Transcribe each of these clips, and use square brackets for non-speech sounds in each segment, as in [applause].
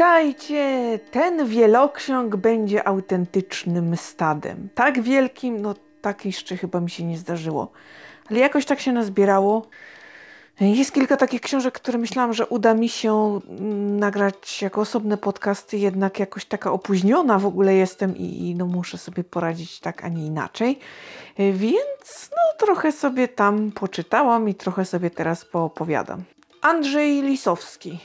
Witajcie! Ten wieloksiąg będzie autentycznym stadem. Tak wielkim, no tak jeszcze chyba mi się nie zdarzyło. Ale jakoś tak się nazbierało. Jest kilka takich książek, które myślałam, że uda mi się mm, nagrać jako osobne podcasty, jednak jakoś taka opóźniona w ogóle jestem i, i no muszę sobie poradzić tak, a nie inaczej. Więc no trochę sobie tam poczytałam i trochę sobie teraz poopowiadam. Andrzej Lisowski.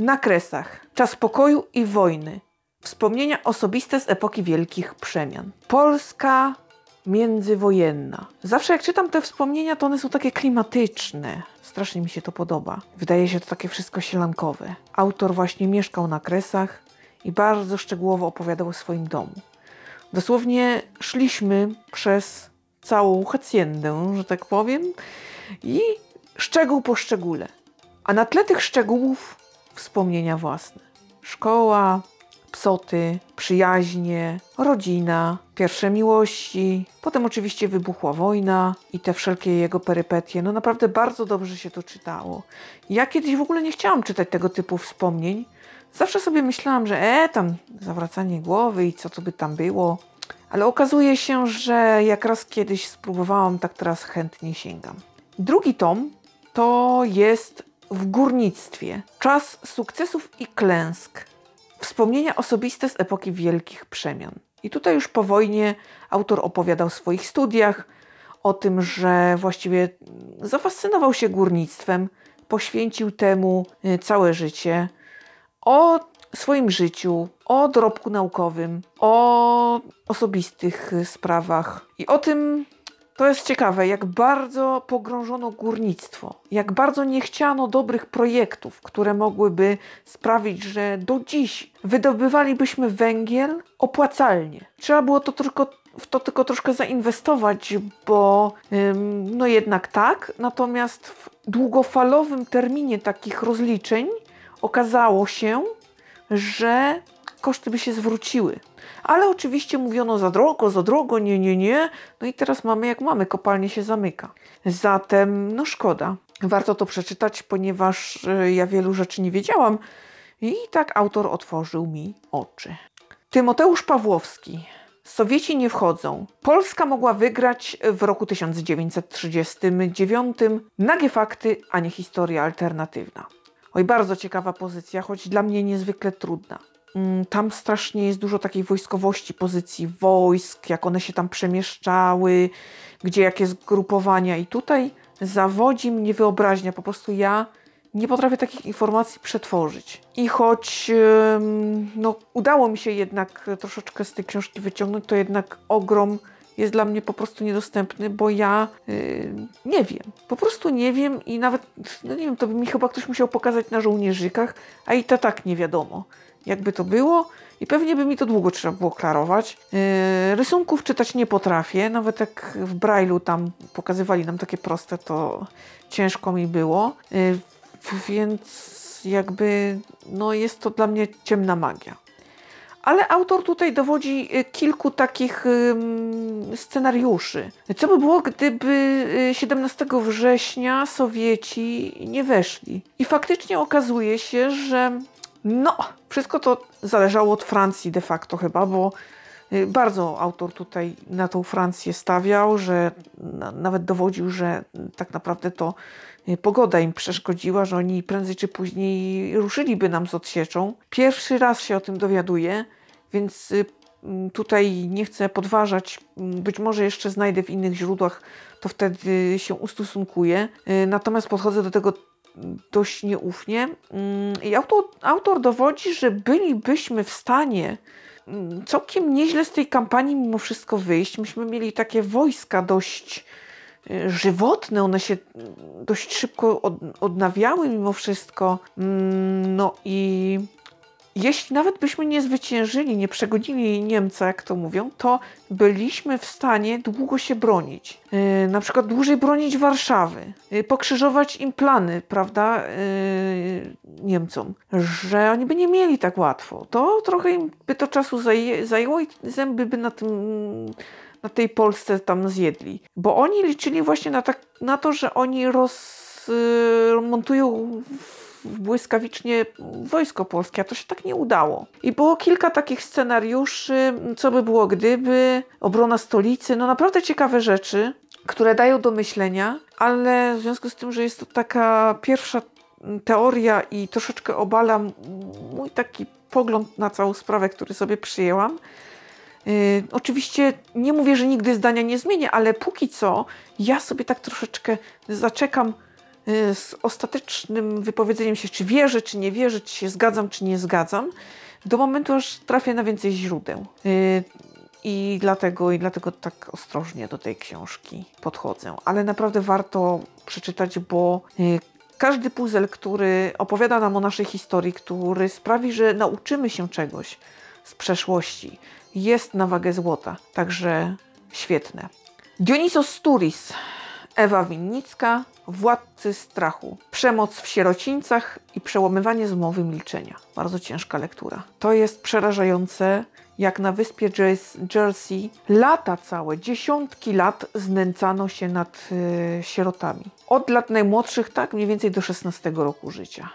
Na kresach. Czas pokoju i wojny. Wspomnienia osobiste z epoki wielkich przemian. Polska międzywojenna. Zawsze jak czytam te wspomnienia, to one są takie klimatyczne. Strasznie mi się to podoba. Wydaje się to takie wszystko sielankowe. Autor właśnie mieszkał na kresach i bardzo szczegółowo opowiadał o swoim domu. Dosłownie szliśmy przez całą haciendę, że tak powiem, i szczegół po szczególe. A na tle tych szczegółów wspomnienia własne. Szkoła, psoty, przyjaźnie, rodzina, pierwsze miłości, potem oczywiście wybuchła wojna i te wszelkie jego perypetie. No naprawdę bardzo dobrze się to czytało. Ja kiedyś w ogóle nie chciałam czytać tego typu wspomnień. Zawsze sobie myślałam, że e, tam zawracanie głowy i co to by tam było. Ale okazuje się, że jak raz kiedyś spróbowałam, tak teraz chętnie sięgam. Drugi tom to jest w górnictwie. Czas sukcesów i klęsk. Wspomnienia osobiste z epoki wielkich przemian. I tutaj już po wojnie autor opowiadał o swoich studiach, o tym, że właściwie zafascynował się górnictwem, poświęcił temu y, całe życie, o swoim życiu, o dorobku naukowym, o osobistych sprawach i o tym, to jest ciekawe, jak bardzo pogrążono górnictwo, jak bardzo nie chciano dobrych projektów, które mogłyby sprawić, że do dziś wydobywalibyśmy węgiel opłacalnie. Trzeba było to tylko, w to tylko troszkę zainwestować, bo ym, no jednak tak, natomiast w długofalowym terminie takich rozliczeń okazało się, że koszty by się zwróciły. Ale oczywiście mówiono za drogo, za drogo, nie, nie, nie. No i teraz mamy jak mamy, kopalnie się zamyka. Zatem, no szkoda. Warto to przeczytać, ponieważ e, ja wielu rzeczy nie wiedziałam. I tak autor otworzył mi oczy. Tymoteusz Pawłowski. Sowieci nie wchodzą. Polska mogła wygrać w roku 1939. Nagie fakty, a nie historia alternatywna. Oj, bardzo ciekawa pozycja, choć dla mnie niezwykle trudna. Mm, tam strasznie jest dużo takiej wojskowości, pozycji wojsk, jak one się tam przemieszczały, gdzie jakie zgrupowania. I tutaj zawodzi mnie wyobraźnia. Po prostu ja nie potrafię takich informacji przetworzyć. I choć no, udało mi się jednak troszeczkę z tej książki wyciągnąć, to jednak ogrom jest dla mnie po prostu niedostępny, bo ja yy, nie wiem. Po prostu nie wiem i nawet, no nie wiem, to by mi chyba ktoś musiał pokazać na żołnierzykach, a i to tak nie wiadomo jakby to było i pewnie by mi to długo trzeba było klarować. Yy, rysunków czytać nie potrafię, nawet jak w Braille'u tam pokazywali nam takie proste, to ciężko mi było, yy, więc jakby no jest to dla mnie ciemna magia. Ale autor tutaj dowodzi y, kilku takich scenariuszy. Co by było, gdyby 17 y, września Sowieci nie weszli? I faktycznie okazuje się, że no, wszystko to zależało od Francji de facto chyba, bo y, bardzo autor tutaj na tą Francję stawiał, że nawet dowodził, że tak naprawdę to y, pogoda im przeszkodziła, że oni prędzej czy później ruszyliby nam z odsieczą. Pierwszy raz się o tym dowiaduję, więc y, tutaj nie chcę podważać, być może jeszcze znajdę w innych źródłach, to wtedy się ustosunkuję. Natomiast podchodzę do tego dość nieufnie. Mm, I autor, autor dowodzi, że bylibyśmy w stanie mm, całkiem nieźle z tej kampanii mimo wszystko wyjść. Myśmy mieli takie wojska dość y, żywotne, one się dość szybko odnawiały mimo wszystko. Mm, no i jeśli nawet byśmy nie zwyciężyli, nie przegodzili Niemca, jak to mówią, to byliśmy w stanie długo się bronić. Yy, na przykład dłużej bronić Warszawy, yy, pokrzyżować im plany, prawda, yy, Niemcom, że oni by nie mieli tak łatwo. To trochę im by to czasu zajęło i zęby by na tym na tej Polsce tam zjedli. Bo oni liczyli właśnie na, tak, na to, że oni rozmontują błyskawicznie wojsko polskie, a to się tak nie udało. I było kilka takich scenariuszy, co by było gdyby, obrona stolicy, no naprawdę ciekawe rzeczy, które dają do myślenia, ale w związku z tym, że jest to taka pierwsza teoria i troszeczkę obala mój taki pogląd na całą sprawę, który sobie przyjęłam. Yy, oczywiście nie mówię, że nigdy zdania nie zmienię, ale póki co ja sobie tak troszeczkę zaczekam z ostatecznym wypowiedzeniem się, czy wierzę, czy nie wierzę, czy się zgadzam, czy nie zgadzam, do momentu, aż trafię na więcej źródeł. Yy, I dlatego, I dlatego tak ostrożnie do tej książki podchodzę. Ale naprawdę warto przeczytać, bo yy, każdy puzzle, który opowiada nam o naszej historii, który sprawi, że nauczymy się czegoś z przeszłości, jest na wagę złota. Także świetne. Dionisos Sturis, Ewa Winnicka, Władcy strachu, przemoc w sierocińcach i przełamywanie zmowy milczenia. Bardzo ciężka lektura. To jest przerażające, jak na wyspie Jersey lata całe, dziesiątki lat znęcano się nad y, sierotami. Od lat najmłodszych, tak mniej więcej do 16 roku życia.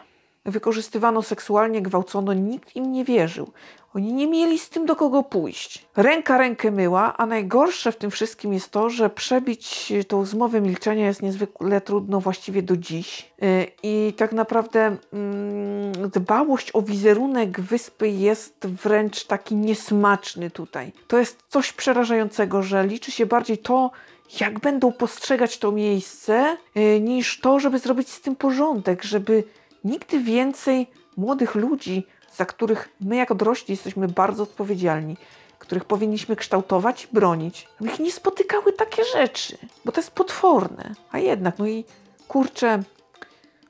Wykorzystywano seksualnie, gwałcono, nikt im nie wierzył. Oni nie mieli z tym do kogo pójść. Ręka rękę myła, a najgorsze w tym wszystkim jest to, że przebić tą zmowę milczenia jest niezwykle trudno właściwie do dziś. Y, I tak naprawdę mm, dbałość o wizerunek wyspy jest wręcz taki niesmaczny tutaj. To jest coś przerażającego, że liczy się bardziej to, jak będą postrzegać to miejsce, y, niż to, żeby zrobić z tym porządek, żeby nigdy więcej młodych ludzi za których my jako dorośli jesteśmy bardzo odpowiedzialni, których powinniśmy kształtować i bronić, ich nie spotykały takie rzeczy, bo to jest potworne. A jednak, no i kurczę,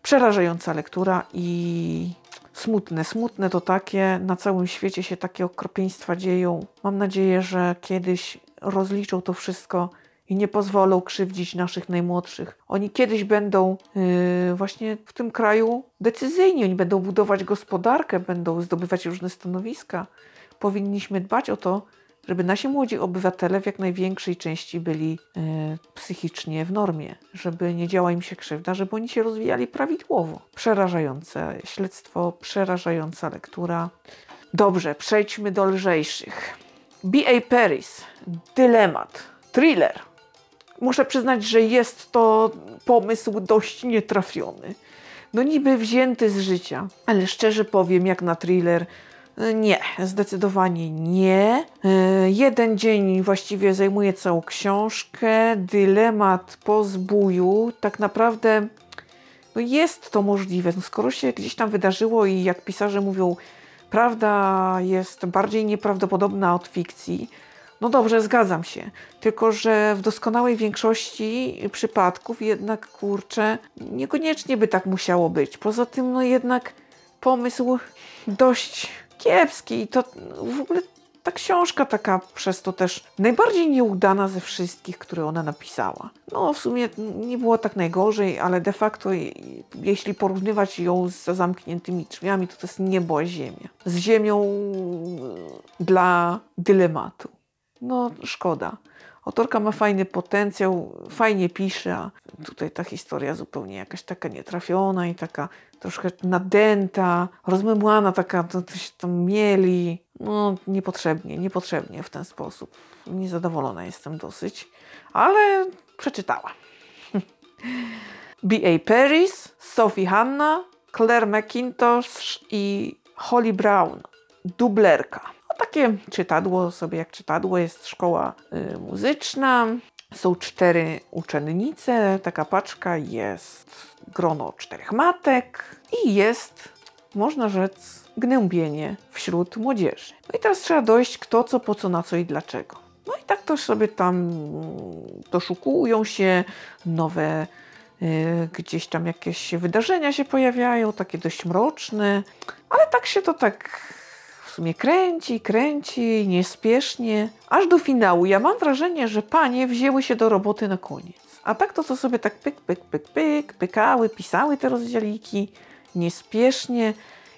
przerażająca lektura i smutne. Smutne to takie, na całym świecie się takie okropieństwa dzieją. Mam nadzieję, że kiedyś rozliczą to wszystko i nie pozwolą krzywdzić naszych najmłodszych. Oni kiedyś będą yy, właśnie w tym kraju decyzyjni, oni będą budować gospodarkę, będą zdobywać różne stanowiska. Powinniśmy dbać o to, żeby nasi młodzi obywatele w jak największej części byli yy, psychicznie w normie, żeby nie działa im się krzywda, żeby oni się rozwijali prawidłowo. Przerażające śledztwo, przerażająca lektura. Dobrze, przejdźmy do lżejszych. B.A. Paris, Dylemat, thriller. Muszę przyznać, że jest to pomysł dość nietrafiony. No niby wzięty z życia, ale szczerze powiem, jak na thriller, nie, zdecydowanie nie. E, jeden dzień właściwie zajmuje całą książkę. Dylemat po zbóju. Tak naprawdę no jest to możliwe. No skoro się gdzieś tam wydarzyło i jak pisarze mówią, prawda jest bardziej nieprawdopodobna od fikcji, no dobrze, zgadzam się. Tylko, że w doskonałej większości przypadków jednak, kurczę, niekoniecznie by tak musiało być. Poza tym, no jednak pomysł dość kiepski i to w ogóle ta książka taka przez to też najbardziej nieudana ze wszystkich, które ona napisała. No w sumie nie było tak najgorzej, ale de facto jeśli porównywać ją z zamkniętymi drzwiami, to to jest niebo a ziemia. Z ziemią dla dylematu. No, szkoda. Autorka ma fajny potencjał, fajnie pisze, a tutaj ta historia zupełnie jakaś taka nietrafiona i taka troszkę nadęta, rozmymłana, taka, to tam mieli. No, niepotrzebnie, niepotrzebnie w ten sposób. Niezadowolona jestem dosyć, ale przeczytała. [laughs] B.A. Paris, Sophie Hanna, Claire McIntosh i Holly Brown. Dublerka takie czytadło sobie jak czytadło, jest szkoła y, muzyczna, są cztery uczennice, taka paczka, jest grono czterech matek i jest, można rzec, gnębienie wśród młodzieży. No i teraz trzeba dojść kto, co, po co, na co i dlaczego. No i tak to sobie tam doszukują się, nowe y, gdzieś tam jakieś wydarzenia się pojawiają, takie dość mroczne, ale tak się to tak sumie kręci, kręci, niespiesznie, aż do finału. Ja mam wrażenie, że panie wzięły się do roboty na koniec. A tak to co sobie tak pyk, pyk, pyk, pyk, pykały, pisały te rozdziałiki, niespiesznie.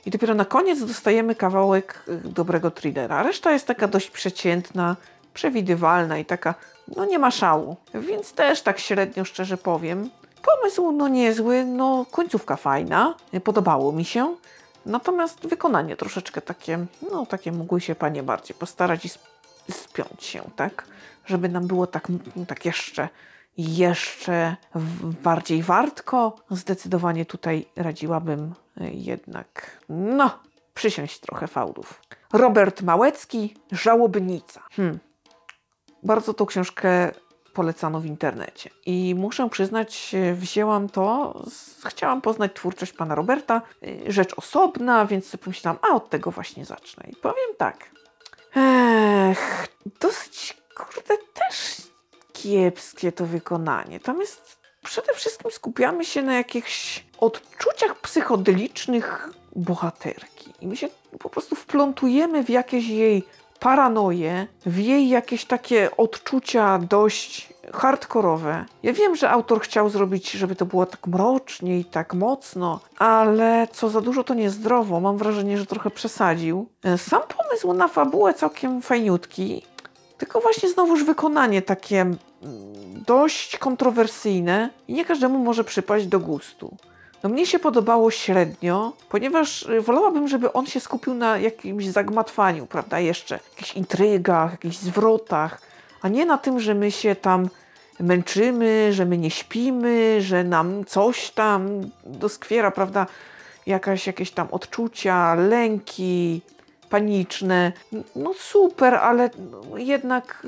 I dopiero na koniec dostajemy kawałek y, dobrego thrillera. Reszta jest taka dość przeciętna, przewidywalna i taka, no nie ma szału. Więc też tak średnio, szczerze powiem. Pomysł no niezły, no końcówka fajna, podobało mi się. Natomiast wykonanie troszeczkę takie, no takie mogły się panie bardziej postarać i spiąć się, tak? Żeby nam było tak, tak jeszcze, jeszcze bardziej wartko. Zdecydowanie tutaj radziłabym jednak, no, przysiąść trochę fałdów. Robert Małecki, Żałobnica. Hmm. Bardzo tą książkę polecano w internecie. I muszę przyznać, wzięłam to, chciałam poznać twórczość pana Roberta, y, rzecz osobna, więc sobie pomyślałam, a od tego właśnie zacznę. I powiem tak, ech, dosyć, kurde, też kiepskie to wykonanie. Tam jest, przede wszystkim skupiamy się na jakichś odczuciach psychodelicznych bohaterki. I my się po prostu wplątujemy w jakieś jej paranoję, w jej jakieś takie odczucia dość hardkorowe. Ja wiem, że autor chciał zrobić, żeby to było tak mrocznie i tak mocno, ale co za dużo to niezdrowo. Mam wrażenie, że trochę przesadził. E, sam pomysł na fabułę całkiem fajniutki, tylko właśnie znowuż wykonanie takie mm, dość kontrowersyjne i nie każdemu może przypaść do gustu. No mnie się podobało średnio, ponieważ y, wolałabym, żeby on się skupił na jakimś zagmatwaniu, prawda, jeszcze, jakichś intrygach, jakichś zwrotach, a nie na tym, że my się tam męczymy, że my nie śpimy, że nam coś tam doskwiera, prawda, jakaś, jakieś tam odczucia, lęki, paniczne. No super, ale jednak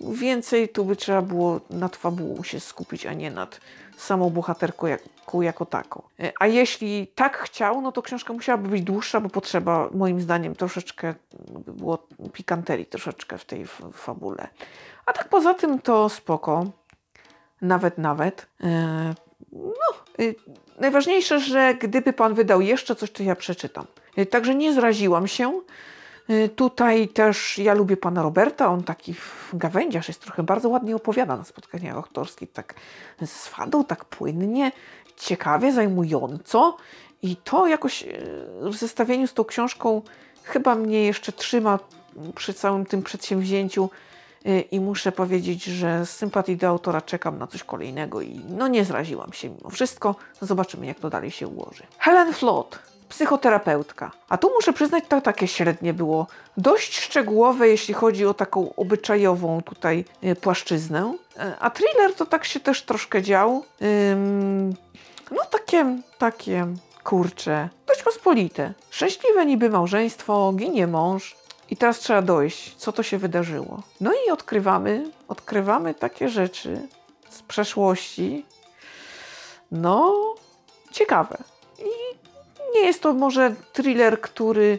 y, więcej tu by trzeba było nad fabułą się skupić, a nie nad samą bohaterką jako, jako taką. E, a jeśli tak chciał, no to książka musiałaby być dłuższa, bo potrzeba moim zdaniem troszeczkę było pikanterii troszeczkę w tej fabule. A tak poza tym to spoko. Nawet, nawet. E, no, y, najważniejsze, że gdyby pan wydał jeszcze coś, to ja przeczytam. E, także nie zraziłam się. Y, tutaj też ja lubię pana Roberta, on taki gawędziarz jest trochę bardzo ładnie opowiada na spotkaniach autorskich, tak z fadą, tak płynnie, ciekawie, zajmująco i to jakoś y, w zestawieniu z tą książką chyba mnie jeszcze trzyma przy całym tym przedsięwzięciu y, i muszę powiedzieć, że z sympatii do autora czekam na coś kolejnego i no nie zraziłam się mimo wszystko. Zobaczymy jak to dalej się ułoży. Helen Flood psychoterapeutka. A tu muszę przyznać, to takie średnie było. Dość szczegółowe, jeśli chodzi o taką obyczajową tutaj y, płaszczyznę. E, a thriller to tak się też troszkę dział. No takie, takie, kurcze, dość pospolite. Szczęśliwe niby małżeństwo, ginie mąż. I teraz trzeba dojść, co to się wydarzyło. No i odkrywamy, odkrywamy takie rzeczy z przeszłości. No, ciekawe. Nie jest to może thriller, który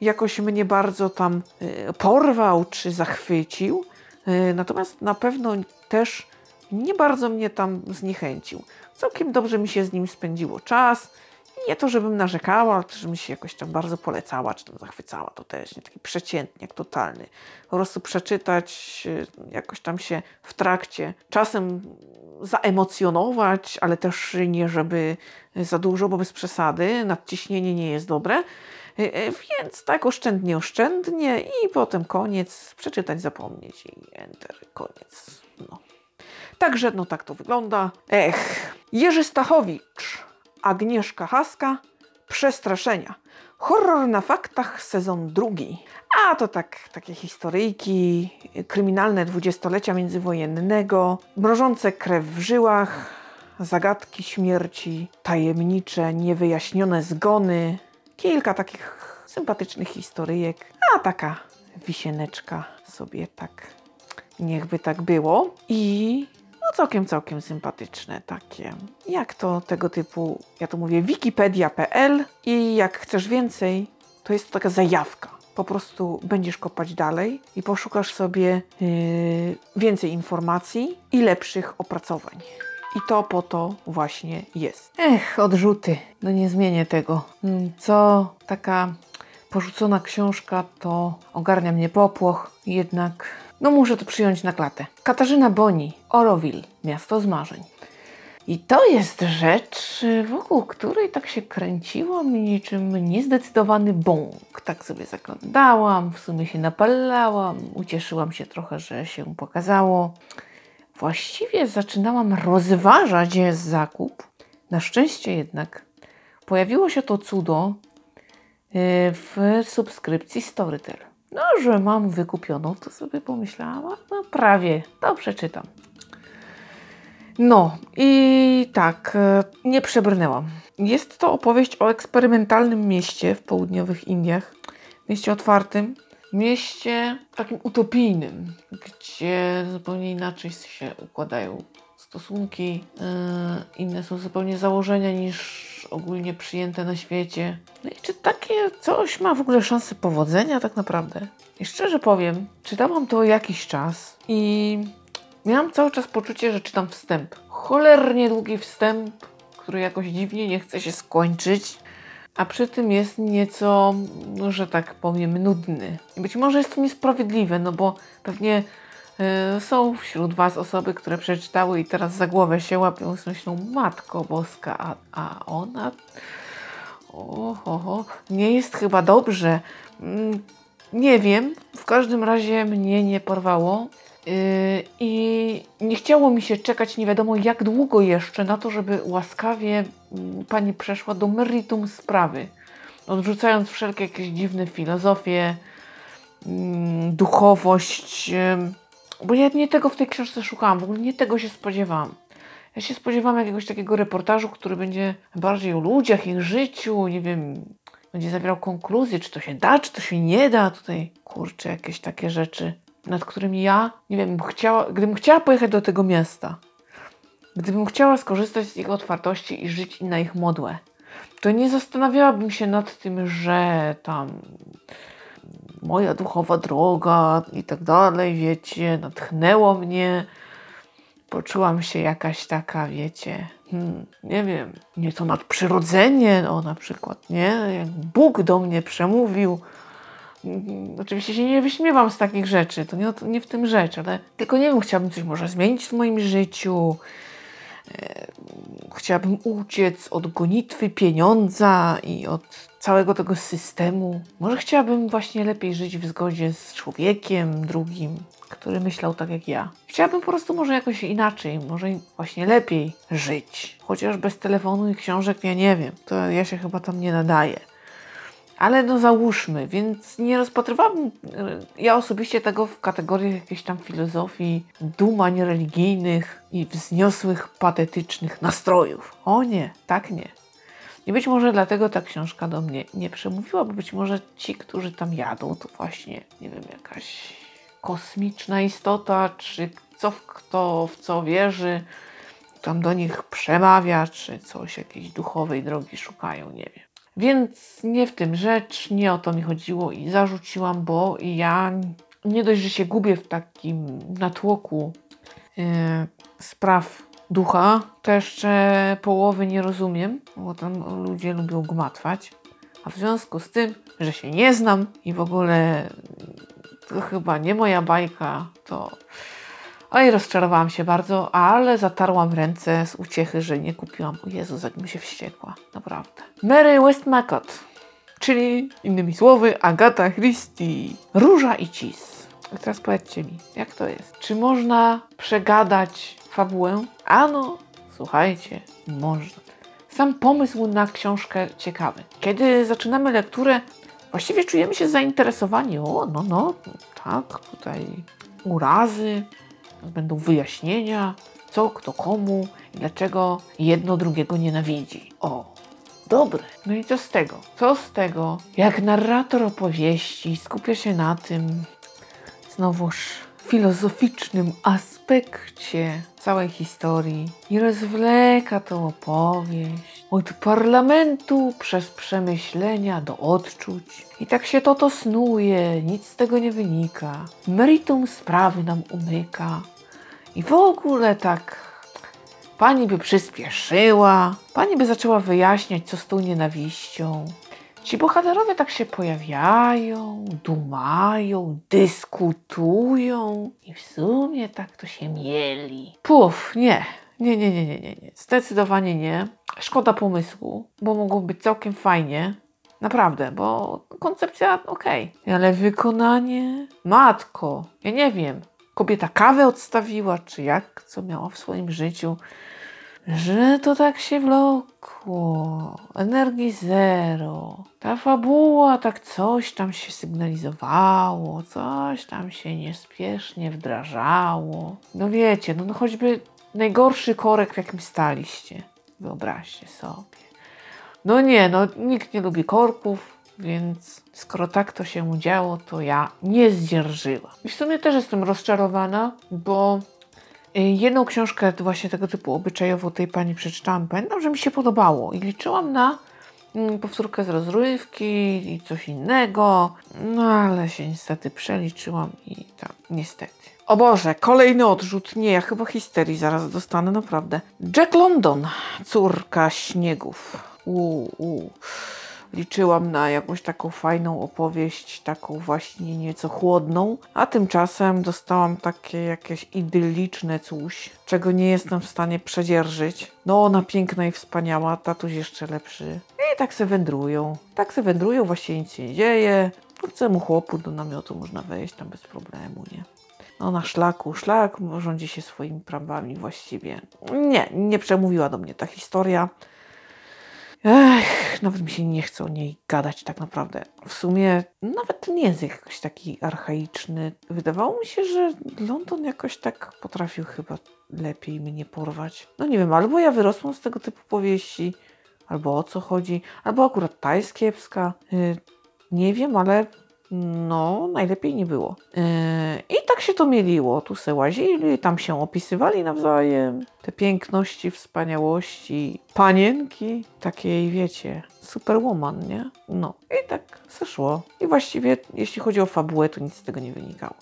jakoś mnie bardzo tam e, porwał czy zachwycił, e, natomiast na pewno też nie bardzo mnie tam zniechęcił. Całkiem dobrze mi się z nim spędziło czas. Nie to, żebym narzekała, ale żebym się jakoś tam bardzo polecała, czy tam zachwycała, to też nie taki przeciętniak totalny. Po prostu przeczytać, e, jakoś tam się w trakcie, czasem zaemocjonować, ale też nie żeby za dużo, bo bez przesady, nadciśnienie nie jest dobre. E, e, więc tak oszczędnie, oszczędnie i potem koniec, przeczytać, zapomnieć i enter, koniec. No. Także no tak to wygląda. Ech, Jerzy Stachowicz, Agnieszka Haska, Przestraszenia. Horror na faktach, sezon drugi. A to tak, takie historyjki, kryminalne dwudziestolecia międzywojennego, mrożące krew w żyłach, zagadki śmierci, tajemnicze, niewyjaśnione zgony. Kilka takich sympatycznych historyjek, a taka wisieneczka sobie tak, niechby tak było. I no całkiem, całkiem sympatyczne takie. Jak to tego typu, ja to mówię wikipedia.pl i jak chcesz więcej, to jest to taka zajawka. Po prostu będziesz kopać dalej i poszukasz sobie yy, więcej informacji i lepszych opracowań. I to po to właśnie jest. Ech, odrzuty. No nie zmienię tego. Mm, co taka porzucona książka, to ogarnia mnie popłoch. Jednak, no muszę to przyjąć na klatę. Katarzyna Boni, Oroville, Miasto z Marzeń. I to jest rzecz, wokół której tak się kręciłam niczym niezdecydowany bąk. Tak sobie zaglądałam, w sumie się napalałam, ucieszyłam się trochę, że się pokazało właściwie zaczynałam rozważać zakup. Na szczęście jednak pojawiło się to cudo y, w subskrypcji Storytel. No, że mam wykupioną, to sobie pomyślałam, no prawie, to przeczytam. No i tak, e, nie przebrnęłam. Jest to opowieść o eksperymentalnym mieście w południowych Indiach. Mieście otwartym, mieście takim utopijnym, gdzie zupełnie inaczej się układają stosunki, yy, inne są zupełnie założenia niż ogólnie przyjęte na świecie. No i czy takie coś ma w ogóle szansę powodzenia tak naprawdę? I szczerze powiem, czytałam to jakiś czas i miałam cały czas poczucie, że czytam wstęp. Cholernie długi wstęp, który jakoś dziwnie nie chce się skończyć, a przy tym jest nieco, no, że tak powiem, nudny. I być może jest to niesprawiedliwe, no bo pewnie y, są wśród Was osoby, które przeczytały i teraz za głowę się łapią z myślą Matko Boska, a, a ona... Oho, nie jest chyba dobrze. Mm, nie wiem, w każdym razie mnie nie porwało. Yy, I nie chciało mi się czekać nie wiadomo jak długo jeszcze na to, żeby łaskawie mm, pani przeszła do meritum sprawy, odrzucając wszelkie jakieś dziwne filozofie, mm, duchowość, bo ja nie tego w tej książce szukałam, w ogóle nie tego się spodziewałam. Ja się spodziewałam jakiegoś takiego reportażu, który będzie bardziej o ludziach, ich życiu, nie wiem, będzie zawierał konkluzję, czy to się da, czy to się nie da. Tutaj, kurczę, jakieś takie rzeczy, nad którymi ja, nie wiem, chciała, gdybym chciała pojechać do tego miasta, gdybym chciała skorzystać z ich otwartości i żyć na ich modłę, to nie zastanawiałabym się nad tym, że tam moja duchowa droga i tak dalej, wiecie, natchnęło mnie. Poczułam się jakaś taka, wiecie, hmm, nie wiem, nieco nadprzyrodzenie, no na przykład, nie? Jak Bóg do mnie przemówił. Hmm, oczywiście się nie wyśmiewam z takich rzeczy, to nie, to nie w tym rzecz, ale tylko nie wiem, chciałabym coś może zmienić w moim życiu. E, chciałabym uciec od gonitwy pieniądza i od całego tego systemu. Może chciałabym właśnie lepiej żyć w zgodzie z człowiekiem drugim, który myślał tak jak ja. Chciałabym po prostu może jakoś inaczej, może właśnie lepiej żyć. Chociaż bez telefonu i książek, ja nie wiem, to ja się chyba tam nie nadaję. Ale no załóżmy, więc nie rozpatrywałabym ja osobiście tego w kategoriach jakiejś tam filozofii, dumań religijnych i wzniosłych, patetycznych nastrojów. O nie, tak nie. I być może dlatego ta książka do mnie nie przemówiła, bo być może ci, którzy tam jadą, to właśnie, nie wiem, jakaś kosmiczna istota, czy co w kto w co wierzy, tam do nich przemawia, czy coś, jakiejś duchowej drogi szukają, nie wiem. Więc nie w tym rzecz, nie o to mi chodziło i zarzuciłam, bo ja nie dość, że się gubię w takim natłoku yy, spraw ducha, to jeszcze połowy nie rozumiem, bo tam ludzie lubią gmatwać. A w związku z tym, że się nie znam i w ogóle to chyba nie moja bajka, to. Oj, rozczarowałam się bardzo, ale zatarłam ręce z uciechy, że nie kupiłam. O Jezus, jakbym się wściekła. Naprawdę. Mary Westmacott, czyli innymi słowy Agata Christie. Róża i cis. Teraz powiedzcie mi, jak to jest? Czy można przegadać fabułę? Ano, słuchajcie, można. Sam pomysł na książkę ciekawy. Kiedy zaczynamy lekturę, właściwie czujemy się zainteresowani. O, no, no, tak, tutaj urazy, będą wyjaśnienia, co, kto komu i dlaczego jedno drugiego nienawidzi. O, dobre. No i co z tego? Co z tego, jak narrator opowieści skupia się na tym, znowuż filozoficznym aspekcie całej historii i rozwleka tą opowieść od parlamentu przez przemyślenia do odczuć. I tak się to to snuje, nic z tego nie wynika. Meritum sprawy nam umyka. I w ogóle tak pani by przyspieszyła, pani by zaczęła wyjaśniać, co z tą nienawiścią. Ci bohaterowie tak się pojawiają, dumają, dyskutują i w sumie tak to się mieli. Puf, nie. Nie, nie, nie, nie, nie, nie. Zdecydowanie nie. Szkoda pomysłu, bo mogło być całkiem fajnie. Naprawdę, bo koncepcja okej. Okay. Ale wykonanie? Matko, ja nie wiem. Kobieta kawę odstawiła, czy jak, co miała w swoim życiu, że to tak się wlokło. Energii zero. Ta fabuła, tak coś tam się sygnalizowało, coś tam się niespiesznie wdrażało. No wiecie, no, no choćby najgorszy korek, w jakim staliście. Wyobraźcie sobie. No nie, no nikt nie lubi korków, więc skoro tak to się działo, to ja nie zdzierżyłam. I w sumie też jestem rozczarowana, bo y, jedną książkę właśnie tego typu obyczajowo tej pani przeczytałam. Pamiętam, że mi się podobało i liczyłam na mm, powtórkę z rozrywki i coś innego, no ale się niestety przeliczyłam i tak, niestety. O Boże, kolejny odrzut. Nie, ja chyba histerii zaraz dostanę, naprawdę. Jack London, córka śniegów. Uuu, uu. Liczyłam na jakąś taką fajną opowieść, taką właśnie nieco chłodną, a tymczasem dostałam takie jakieś idylliczne coś, czego nie jestem w stanie przedzierżyć. No, ona piękna i wspaniała, tatuś jeszcze lepszy. I tak se wędrują. Tak se wędrują, właściwie nic się nie dzieje. Obcemu chłopu do namiotu można wejść tam bez problemu, nie? No na szlaku, szlak rządzi się swoimi prawami właściwie. Nie, nie przemówiła do mnie ta historia. Ech, nawet mi się nie chce o niej gadać tak naprawdę. W sumie nawet ten język jakoś taki archaiczny. Wydawało mi się, że London jakoś tak potrafił chyba lepiej mnie porwać. No nie wiem, albo ja wyrosłam z tego typu powieści, albo o co chodzi, albo akurat ta jest kiepska. Yy, nie wiem, ale no, najlepiej nie było. Yy, I się to mieliło. Tu se łazili, tam się opisywali nawzajem. Te piękności, wspaniałości, panienki, takiej wiecie, superwoman, nie? No, i tak zeszło. I właściwie, jeśli chodzi o fabułę, to nic z tego nie wynikało.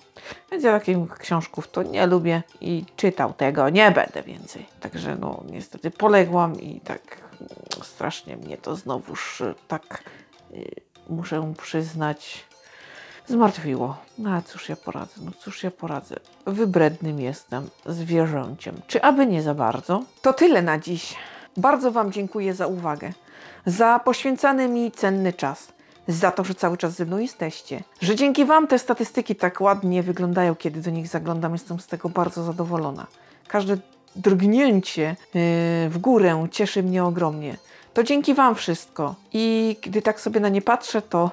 Więc ja takich książków to nie lubię i czytał tego nie będę więcej. Także no, niestety poległam i tak strasznie mnie to znowuż tak yy, muszę przyznać zmartwiło. No a cóż ja poradzę, no cóż ja poradzę. Wybrednym jestem zwierzęciem. Czy aby nie za bardzo? To tyle na dziś. Bardzo Wam dziękuję za uwagę, za poświęcany mi cenny czas, za to, że cały czas ze mną jesteście, że dzięki Wam te statystyki tak ładnie wyglądają, kiedy do nich zaglądam. Jestem z tego bardzo zadowolona. Każde drgnięcie yy, w górę cieszy mnie ogromnie. To dzięki Wam wszystko. I gdy tak sobie na nie patrzę, to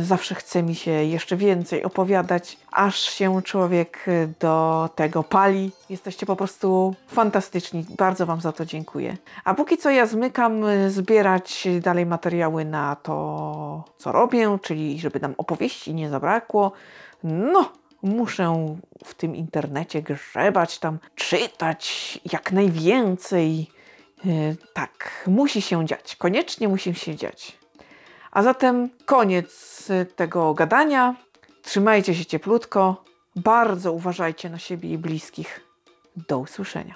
y, zawsze chce mi się jeszcze więcej opowiadać, aż się człowiek do tego pali. Jesteście po prostu fantastyczni. Bardzo Wam za to dziękuję. A póki co ja zmykam y, zbierać dalej materiały na to, co robię, czyli żeby nam opowieści nie zabrakło. No, muszę w tym internecie grzebać, tam czytać jak najwięcej E, tak, musi się dziać. Koniecznie musi się dziać. A zatem koniec tego gadania. Trzymajcie się cieplutko. Bardzo uważajcie na siebie i bliskich. Do usłyszenia.